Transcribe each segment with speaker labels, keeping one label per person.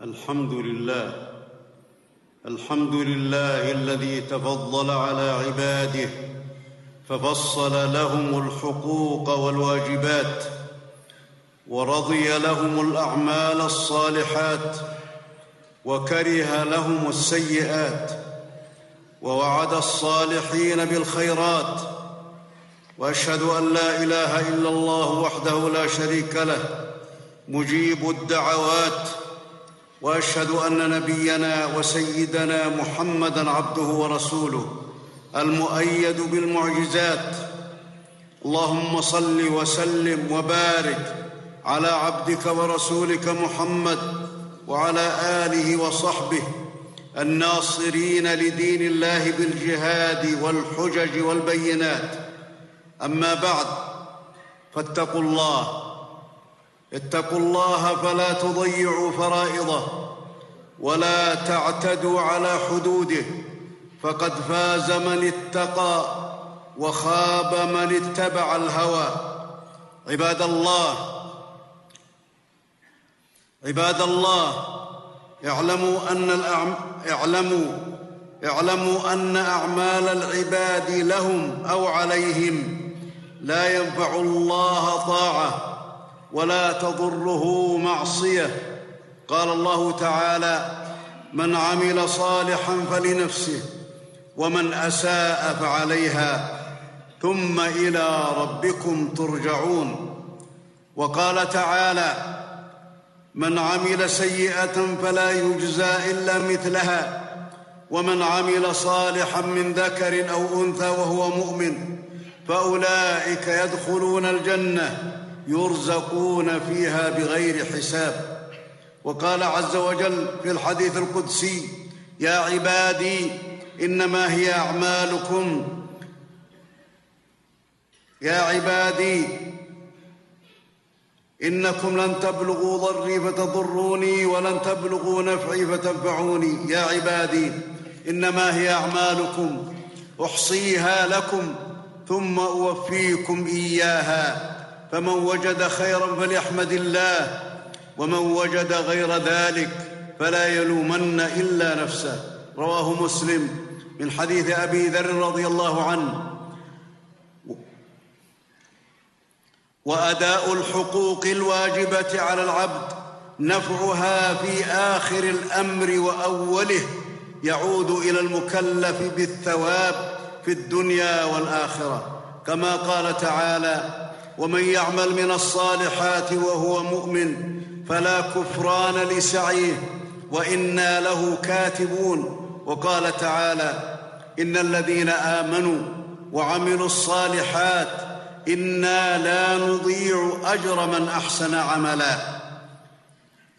Speaker 1: الحمد لله. الحمد لله الذي تفضل على عباده ففصل لهم الحقوق والواجبات ورضي لهم الأعمال الصالحات وكره لهم السيئات ووعد الصالحين بالخيرات. وأشهد أن لا إله إلا الله وحده لا شريك له مجيب الدعوات وأشهد أن نبينا وسيدنا محمدا عبده ورسوله المؤيد بالمعجزات. اللهم صل وسلم وبارك على عبدك ورسولك محمد وعلى آله وصحبه الناصرين لدين الله بالجهاد والحجج والبينات. أما بعد فاتقوا الله اتقوا الله فلا تضيعوا فرائضه ولا تعتدوا على حدوده فقد فاز من اتقى وخاب من اتبع الهوى عباد الله عباد الله اعلموا أن الأعم... اعلموا اعلموا أن أعمال العباد لهم أو عليهم لا ينفع الله طاعة ولا تضره معصية. قال الله تعالى من عمل صالحا فلنفسه ومن أساء فعليها ثم إلى ربكم ترجعون. وقال تعالى من عمل سيئة فلا يجزى إلا مثلها ومن عمل صالحا من ذكر أو أنثى وهو مؤمن فأولئك يدخلون الجنة. يرزقون فيها بغير حساب. وقال عز وجل في الحديث القدسي يا عبادي إنما هي أعمالكم. يا عبادي إنكم لن تبلغوا ضري فتضروني ولن تبلغوا نفعي فتنفعوني. يا عبادي إنما هي أعمالكم. أحصيها لكم ثم أوفيكم إياها. فمن وجد خيرا فليحمد الله ومن وجد غير ذلك فلا يلومن إلا نفسه. رواه مسلم من حديث أبي ذر رضي الله عنه. وأداء الحقوق الواجبة على العبد نفعها في آخر الأمر وأوله يعود إلى المكلف بالثواب في الدنيا والآخرة. كما قال تعالى ومن يعمل من الصالحات وهو مؤمن فلا كفران لسعيه وإنا له كاتبون. وقال تعالى إن الذين آمنوا وعملوا الصالحات إنا لا نضيع أجر من أحسن عملا.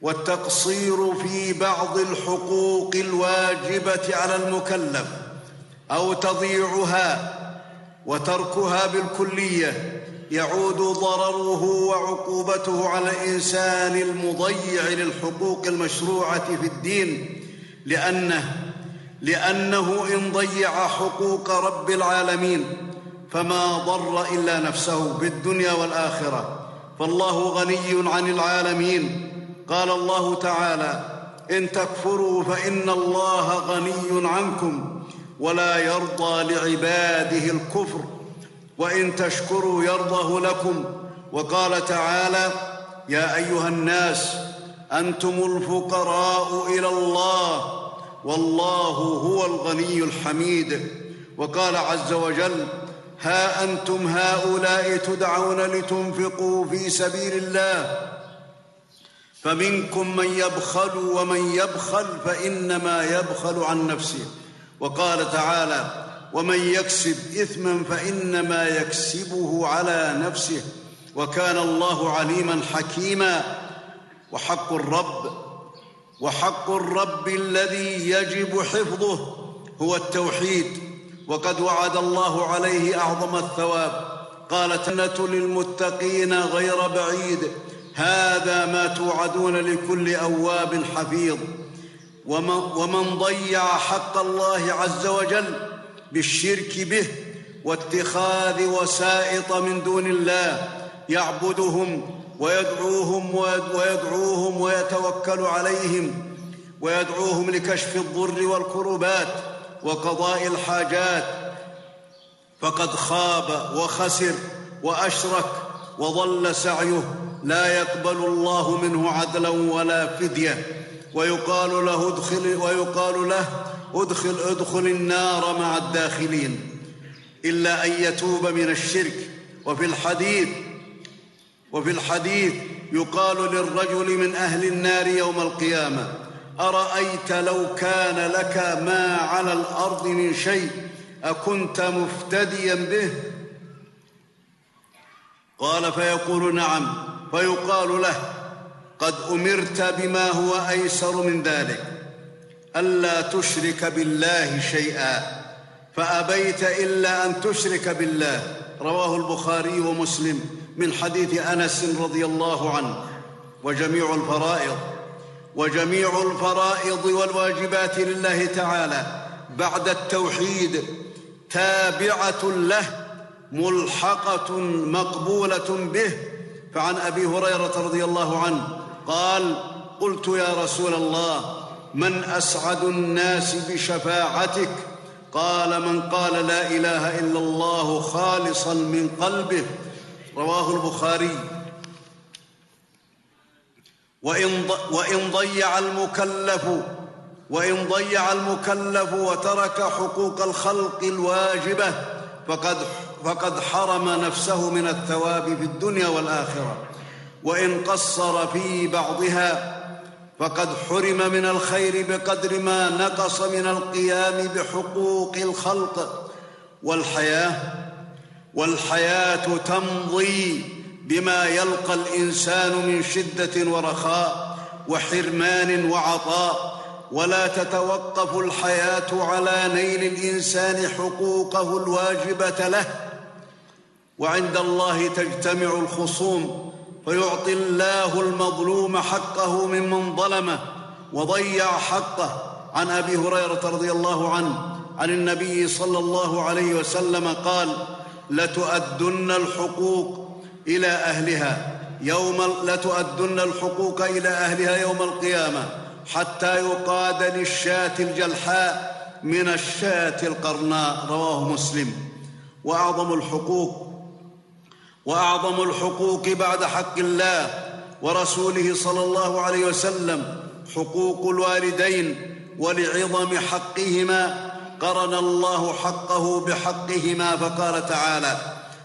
Speaker 1: والتقصير في بعض الحقوق الواجبة على المكلف أو تضييعها وتركها بالكلية يعود ضرره وعقوبته على الإنسان المضيع للحقوق المشروعة في الدين لأنه لأنه إن ضيع حقوق رب العالمين فما ضر إلا نفسه في الدنيا والآخرة. فالله غني عن العالمين. قال الله تعالى إن تكفروا فإن الله غني عنكم ولا يرضى لعباده الكفر وإن تشكروا يرضه لكم. وقال تعالى يا أيها الناس أنتم الفقراء إلى الله والله هو الغني الحميد. وقال عز وجل ها أنتم هؤلاء تدعون لتنفقوا في سبيل الله؟ فمنكم من يبخل ومن يبخل فإنما يبخل عن نفسه. وقال تعالى ومن يكسب إثما فإنما يكسبه على نفسه وكان الله عليما حكيما. وحق الرب وحق الرب الذي يجب حفظه هو التوحيد. وقد وعد الله عليه أعظم الثواب. قال جنه للمتقين غير بعيد هذا ما توعدون لكل أواب حفيظ. ومن ضيع حق الله عز وجل بالشرك به واتخاذ وسائط من دون الله يعبدهم ويدعوهم ويدعوهم ويتوكل عليهم ويدعوهم لكشف الضر والكربات وقضاء الحاجات. فقد خاب وخسر وأشرك وضل سعيه لا يقبل الله منه عدلا ولا فدية. ويقال له ادخل ويقال له ادخل ادخل النار مع الداخلين إلا أن يتوب من الشرك. وفي الحديث وفي الحديث يقال للرجل من أهل النار يوم القيامة أرأيت لو كان لك ما على الأرض من شيء أكنت مفتديا به؟ قال فيقول نعم فيقال له قد أمرت بما هو أيسر من ذلك. ألا تشرك بالله شيئا فأبيت إلا أن تشرك بالله. رواه البخاري ومسلم من حديث أنس رضي الله عنه. وجميع الفرائض وجميع الفرائض والواجبات لله تعالى بعد التوحيد تابعة له ملحقة مقبولة به. فعن أبي هريرة رضي الله عنه قال قلت يا رسول الله من أسعد الناس بشفاعتك؟ قال من قال لا إله إلا الله خالصا من قلبه. رواه البخاري. وإن, وإن ضيع المكلف وإن ضيع المكلف وترك حقوق الخلق الواجبة فقد فقد حرم نفسه من الثواب في الدنيا والآخرة. وإن قصر في بعضها فقد حرم من الخير بقدر ما نقص من القيام بحقوق الخلق. والحياة والحياة تمضي بما يلقى الإنسان من شدة ورخاء وحرمان وعطاء. ولا تتوقف الحياة على نيل الإنسان حقوقه الواجبة له. وعند الله تجتمع الخصوم. فيعطي الله المظلوم حقه ممن ظلمه وضيع حقه. عن أبي هريرة رضي الله عنه عن النبي صلى الله عليه وسلم قال لتؤدن الحقوق إلى أهلها يوم لتؤدن الحقوق إلى أهلها يوم القيامة حتى يقاد للشاة الجلحاء من الشاة القرناء. رواه مسلم. وأعظم الحقوق وأعظم الحقوق بعد حق الله ورسوله صلى الله عليه وسلم حقوق الوالدين ولعظم حقهما قرن الله حقه بحقهما فقال تعالى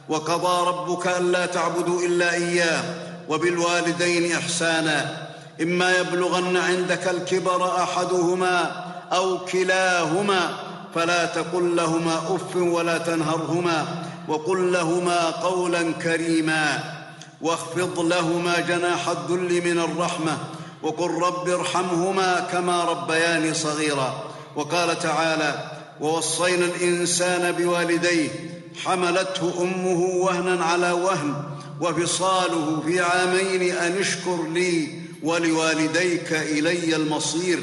Speaker 1: وقضى ربك ألا تعبدوا إلا إياه وبالوالدين إحسانا إما يبلغن عندك الكبر أحدهما أو كلاهما فلا تقل لهما أف ولا تنهرهما. وقل لهما قولا كريما واخفض لهما جناح الذل من الرحمة وقل رب ارحمهما كما ربياني صغيرا وقال تعالى ووصينا الإنسان بوالديه حملته أمه وهنا على وهن وفصاله في عامين أن اشكر لي ولوالديك إلي المصير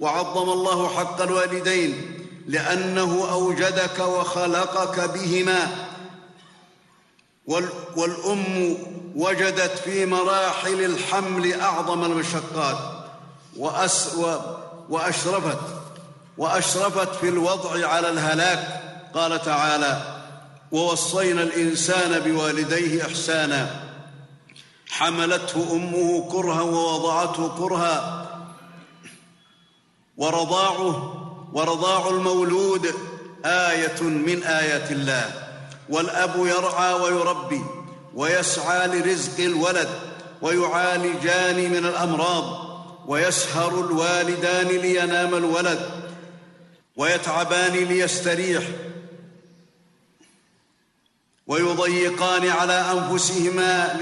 Speaker 1: وعظم الله حق الوالدين لأنه أوجدك وخلقك بهما والأم وجدت في مراحل الحمل أعظم المشقات وأس وأشرفت وأشرفت في الوضع على الهلاك. قال تعالى ووصينا الإنسان بوالديه إحسانا. حملته أمه كرها ووضعته كرها ورضاعه ورضاع المولود آية من آيات الله. والأب يرعى ويربي ويسعى لرزق الولد ويعالجان من الأمراض ويسهر الوالدان لينام الولد ويتعبان ليستريح ويضيقان على أنفسهما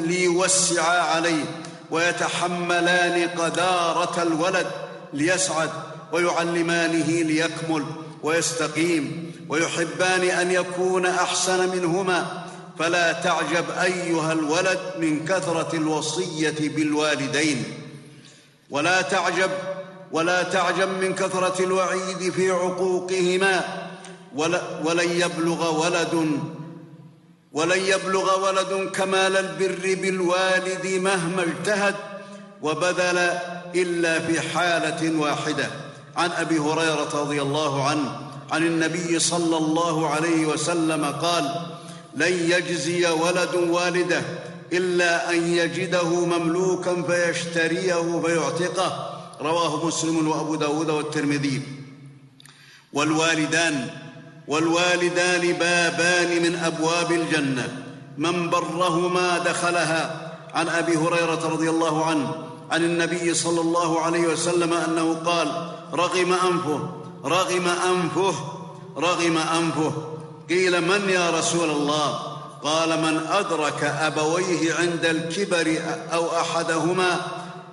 Speaker 1: ليوسعا عليه ويتحملان قدارة الولد ليسعد ويعلمانه ليكمل ويستقيم ويحبان أن يكون أحسن منهما فلا تعجب أيها الولد من كثرة الوصية بالوالدين. ولا تعجب ولا تعجب من كثرة الوعيد في عقوقهما. ولن يبلغ ولد ولن يبلغ ولد كمال البر بالوالد مهما اجتهد وبذل إلا في حالة واحدة. عن أبي هريرة رضي الله عنه عن النبي صلى الله عليه وسلم قال لن يجزي ولد والده إلا أن يجده مملوكا فيشتريه فيعتقه. رواه مسلم وأبو داود والترمذي. والوالدان والوالدان بابان من أبواب الجنة من برهما دخلها. عن أبي هريرة رضي الله عنه عن النبي صلى الله عليه وسلم أنه قال رغم أنفه رغم أنفه رغم أنفه. قيل من يا رسول الله؟ قال من أدرك أبويه عند الكبر أو أحدهما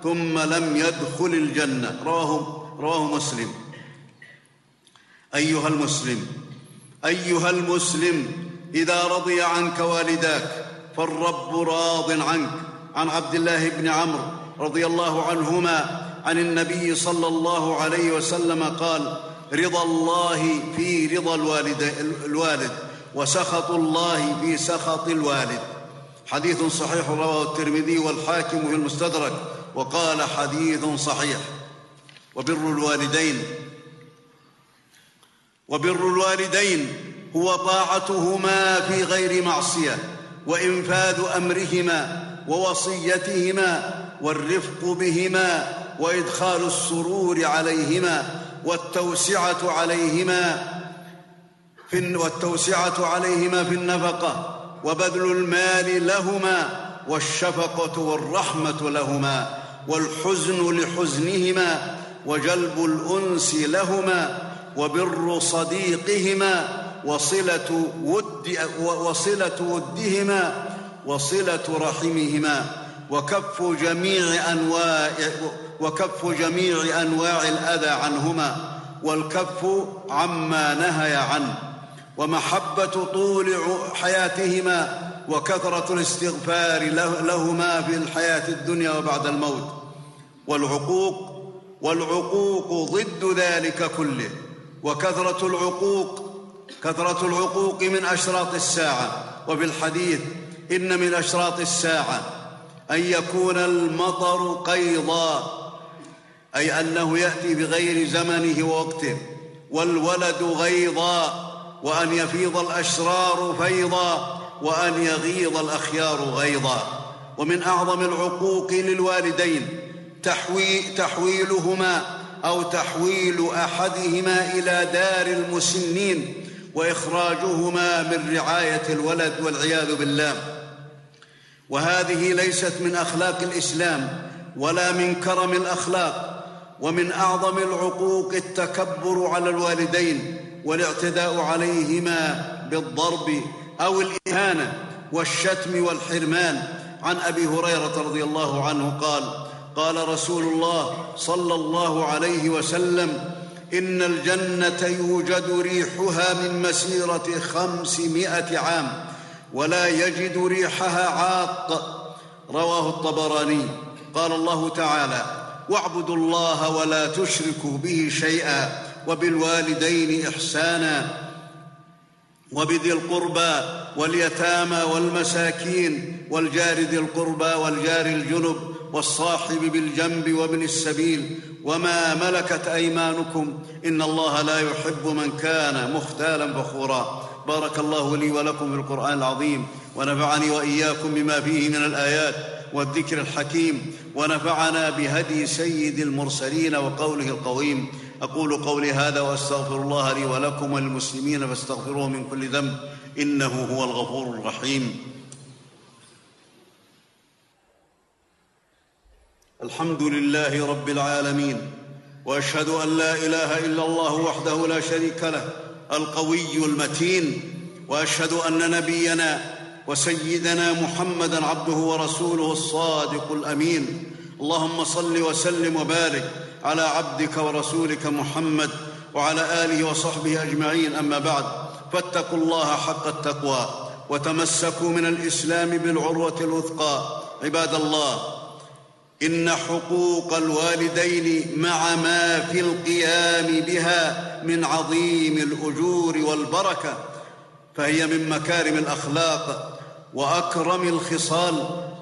Speaker 1: ثم لم يدخل الجنة. رواه رواه مسلم. أيها المسلم أيها المسلم إذا رضي عنك والداك فالرب راض عنك. عن عبد الله بن عمرو رضي الله عنهما عن النبي صلى الله عليه وسلم قال رضا الله في رضا الوالد, الوالد وسخط الله في سخط الوالد. حديث صحيح رواه الترمذي والحاكم في المستدرك وقال حديث صحيح. وبر الوالدين. وبر الوالدين هو طاعتهما في غير معصية وإنفاذ أمرهما ووصيتهما والرفق بهما وإدخال السرور عليهما والتوسعة عليهما في والتوسعة عليهما في النفقة وبذل المال لهما والشفقة والرحمة لهما والحزن لحزنهما وجلب الأنس لهما وبر صديقهما وصلة ود وصلة ودهما وصلة رحمهما وكف جميع انواع وكف جميع أنواع الأذى عنهما والكف عما نهي عنه ومحبة طول حياتهما وكثرة الاستغفار لهما في الحياة الدنيا وبعد الموت. والعقوق والعقوق ضد ذلك كله وكثرة العقوق كثرة العقوق من أشراط الساعة. وفي الحديث إن من أشراط الساعة أن يكون المطر قيضا أي أنه يأتي بغير زمنه ووقته والولد غيضا وأن يفيض الأشرار فيضا وأن يغيض الأخيار غيضا. ومن أعظم العقوق للوالدين تحوي تحويلهما أو تحويل أحدهما إلى دار المسنين وإخراجهما من رعاية الولد والعياذ بالله. وهذه ليست من أخلاق الإسلام ولا من كرم الأخلاق ومن أعظم العقوق التكبر على الوالدين والاعتداء عليهما بالضرب أو الإهانة والشتم والحرمان. عن أبي هريرة رضي الله عنه قال قال رسول الله صلى الله عليه وسلم إن الجنة يوجد ريحها من مسيرة خمسمائة عام. ولا يجد ريحها عاق. رواه الطبراني. قال الله تعالى واعبدوا الله ولا تشركوا به شيئا وبالوالدين إحسانا وبذي القربى واليتامى والمساكين والجار ذي القربى والجار الجنب والصاحب بالجنب وابن السبيل وما ملكت أيمانكم إن الله لا يحب من كان مختالا فخورا. بارك الله لي ولكم في القرآن العظيم ونفعني وإياكم بما فيه من الآيات والذكر الحكيم ونفعنا بهدي سيد المرسلين وقوله القويم. أقول قولي هذا وأستغفر الله لي ولكم وللمسلمين فاستغفروه من كل ذنب إنه هو الغفور الرحيم. الحمد لله رب العالمين وأشهد أن لا إله إلا الله وحده لا شريك له القوي المتين وأشهد أن نبينا وسيدنا محمدا عبده ورسوله الصادق الأمين. اللهم صل وسلم وبارك على عبدك ورسولك محمد وعلى آله وصحبه أجمعين. أما بعد فاتقوا الله حق التقوى وتمسكوا من الإسلام بالعروة الوثقى. عباد الله إن حقوق الوالدين مع ما في القيام بها من عظيم الأجور والبركة فهي من مكارم الأخلاق وأكرم الخصال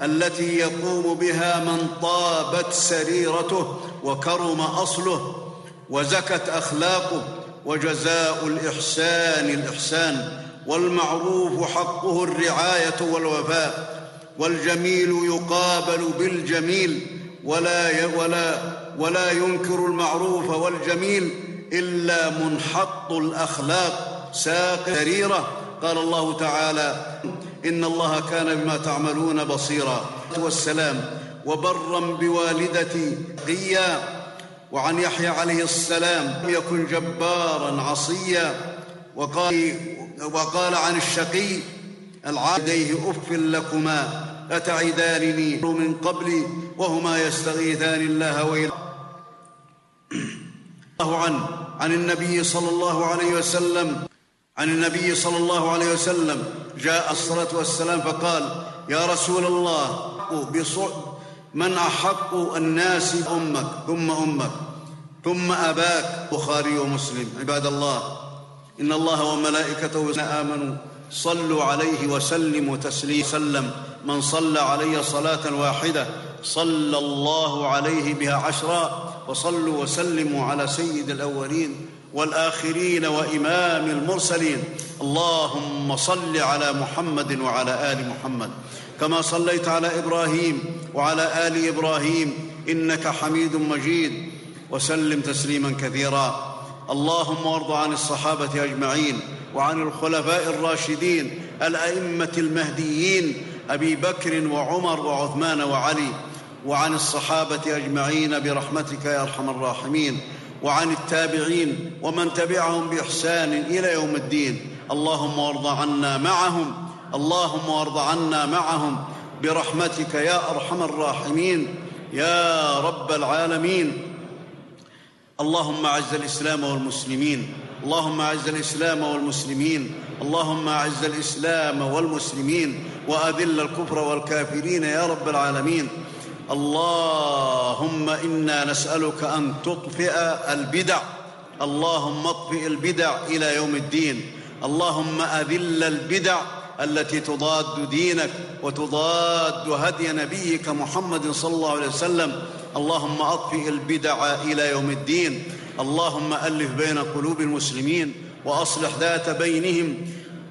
Speaker 1: التي يقوم بها من طابت سريرته وكرم أصله وزكت أخلاقه وجزاء الإحسان الإحسان والمعروف حقه الرعاية والوفاء. والجميل يقابل بالجميل ولا ولا ولا ينكر المعروف والجميل إلا منحط الأخلاق ساق سريرة. قال الله تعالى إن الله كان بما تعملون بصيرا. والسلام وبرا بوالدتي قيا وعن يحيى عليه السلام يكن جبارا عصيا. وقال, وقال عن الشقي العاديه أف لكما. أتعدانني من قبلي وهما يستغيثان الله ويل الله عنه عن النبي صلى الله عليه وسلم. عن النبي صلى الله عليه وسلم. جاء الصلاة والسلام فقال يا رسول الله من أحق الناس أمك ثم أمك؟ ثم أباك. بخاري ومسلم. عباد الله إن الله وملائكته آمنوا صلوا عليه وسلموا تسليما. سلم من صلى علي صلاة واحدة صلى الله عليه بها عشرا وصلوا وسلموا على سيد الأولين والآخرين وإمام المرسلين. اللهم صل على محمد وعلى آل محمد. كما صليت على إبراهيم وعلى آل إبراهيم إنك حميد مجيد. وسلم تسليما كثيرا. اللهم وارض عن الصحابة أجمعين وعن الخلفاء الراشدين الأئمة المهديين أبي بكر وعمر وعثمان وعلي وعن الصحابة أجمعين برحمتك يا أرحم الراحمين وعن التابعين ومن تبعهم بإحسان إلى يوم الدين. اللهم وارض عنا معهم اللهم وارض عنا معهم برحمتك يا أرحم الراحمين يا رب العالمين. اللهم أعز الإسلام والمسلمين. اللهم أعز الإسلام والمسلمين اللهم أعز الإسلام والمسلمين وأذل الكفر والكافرين يا رب العالمين. اللهم إنا نسألك أن تطفئ البدع اللهم اطفئ البدع إلى يوم الدين. اللهم أذل البدع التي تضاد دينك وتضاد هدي نبيك محمد صلى الله عليه وسلم. اللهم أطفئ البدع إلى يوم الدين. اللهم ألف بين قلوب المسلمين وأصلح ذات بينهم.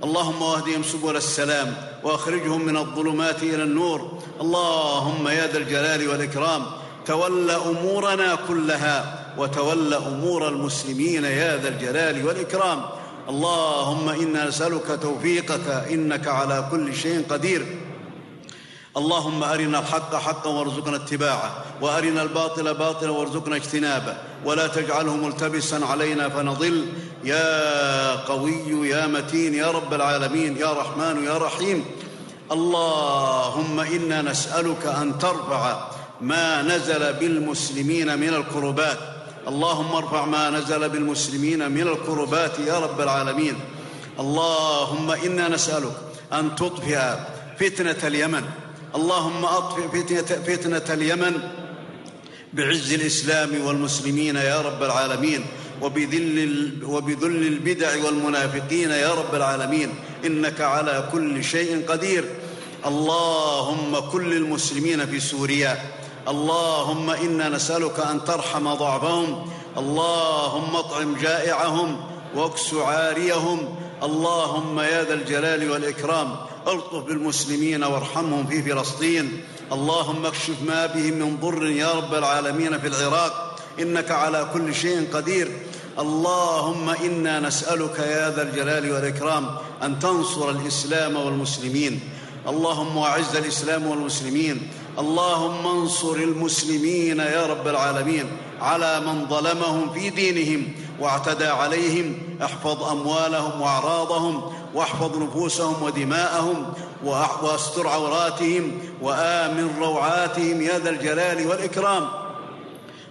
Speaker 1: اللهم واهدهم سبل السلام وأخرجهم من الظلمات إلى النور. اللهم يا ذا الجلال والإكرام تول أمورنا كلها وتول أمور المسلمين يا ذا الجلال والإكرام. اللهم إنا نسألك توفيقك إنك على كل شيء قدير. اللهم أرنا الحق حقا وارزقنا اتباعه وأرنا الباطل باطلا وارزقنا اجتنابه ولا تجعله ملتبسا علينا فنضل. يا قوي يا متين يا رب العالمين يا رحمن يا رحيم. اللهم إنا نسألك أن ترفع ما نزل بالمسلمين من الكربات. اللهم ارفع ما نزل بالمسلمين من الكربات يا رب العالمين. اللهم إنا نسألك أن تطفئ فتنة اليمن. اللهم أطفئ فتنه, فتنة اليمن بعز الإسلام والمسلمين يا رب العالمين وبذل وبذل البدع والمنافقين يا رب العالمين إنك على كل شيء قدير. اللهم كل المسلمين في سوريا اللهم إنا نسألك أن ترحم ضعفهم اللهم اطعم جائعهم واكس عاريهم اللهم يا ذا الجلال والإكرام. ألطف بالمسلمين وارحمهم في فلسطين. اللهم اكشف ما بهم من ضر يا رب العالمين في العراق. إنك على كل شيء قدير. اللهم إنا نسألك يا ذا الجلال والإكرام أن تنصر الإسلام والمسلمين. اللهم أعز الإسلام والمسلمين. اللهم انصر المسلمين يا رب العالمين على من ظلمهم في دينهم. واعتدى عليهم احفظ أموالهم وأعراضهم واحفظ نفوسهم ودماءهم واستر عوراتهم وآمن روعاتهم يا ذا الجلال والإكرام.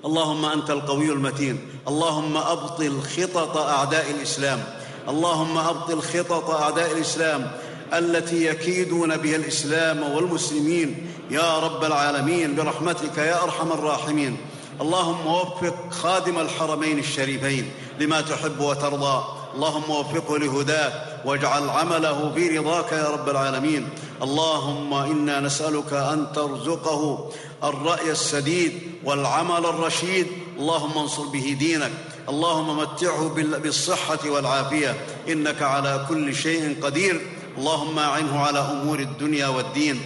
Speaker 1: اللهم أنت القوي المتين. اللهم أبطل خطط أعداء الإسلام. اللهم أبطل خطط أعداء الإسلام التي يكيدون بها الإسلام والمسلمين. يا رب العالمين برحمتك يا أرحم الراحمين. اللهم وفق خادم الحرمين الشريفين لما تحب وترضى. اللهم وفقه لهداك واجعل عمله في رضاك يا رب العالمين. اللهم إنا نسألك أن ترزقه الرأي السديد والعمل الرشيد. اللهم انصر به دينك. اللهم متعه بالصحة والعافية. إنك على كل شيء قدير. اللهم أعنه على أمور الدنيا والدين.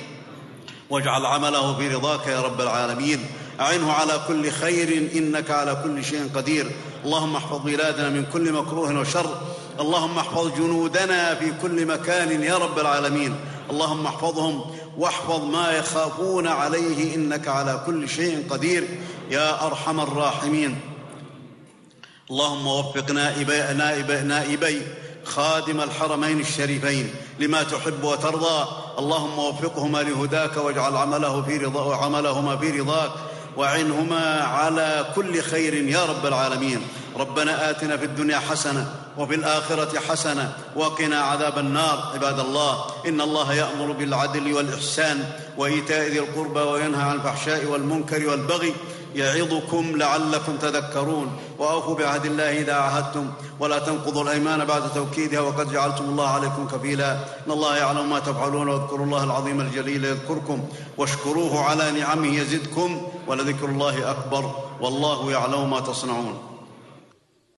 Speaker 1: واجعل عمله في رضاك يا رب العالمين. أعنه على كل خير إنك على كل شيء قدير. اللهم احفظ بلادنا من كل مكروه وشر. اللهم احفظ جنودنا في كل مكان يا رب العالمين. اللهم احفظهم واحفظ ما يخافون عليه إنك على كل شيء قدير. يا أرحم الراحمين. اللهم وفق نائبي, نائبي, نائبي خادم الحرمين الشريفين لما تحب وترضى. اللهم وفقهما لهداك واجعل عمله في رضا عملهما في رضاك. وعنهما على كل خير يا رب العالمين. ربنا آتنا في الدنيا حسنة وفي الآخرة حسنة وقنا عذاب النار. عباد الله إن الله يأمر بالعدل والإحسان وإيتاء ذي القربى وينهى عن الفحشاء والمنكر والبغي يعظكم لعلكم تذكرون. وأوفوا بعهد الله إذا عاهدتم. ولا تنقضوا الأيمان بعد توكيدها. وقد جعلتم الله عليكم كفيلا. إن الله يعلم ما تفعلون. واذكروا الله العظيم الجليل يذكركم. واشكروه على نعمه يزدكم. ولذكر الله أكبر. والله يعلم ما تصنعون.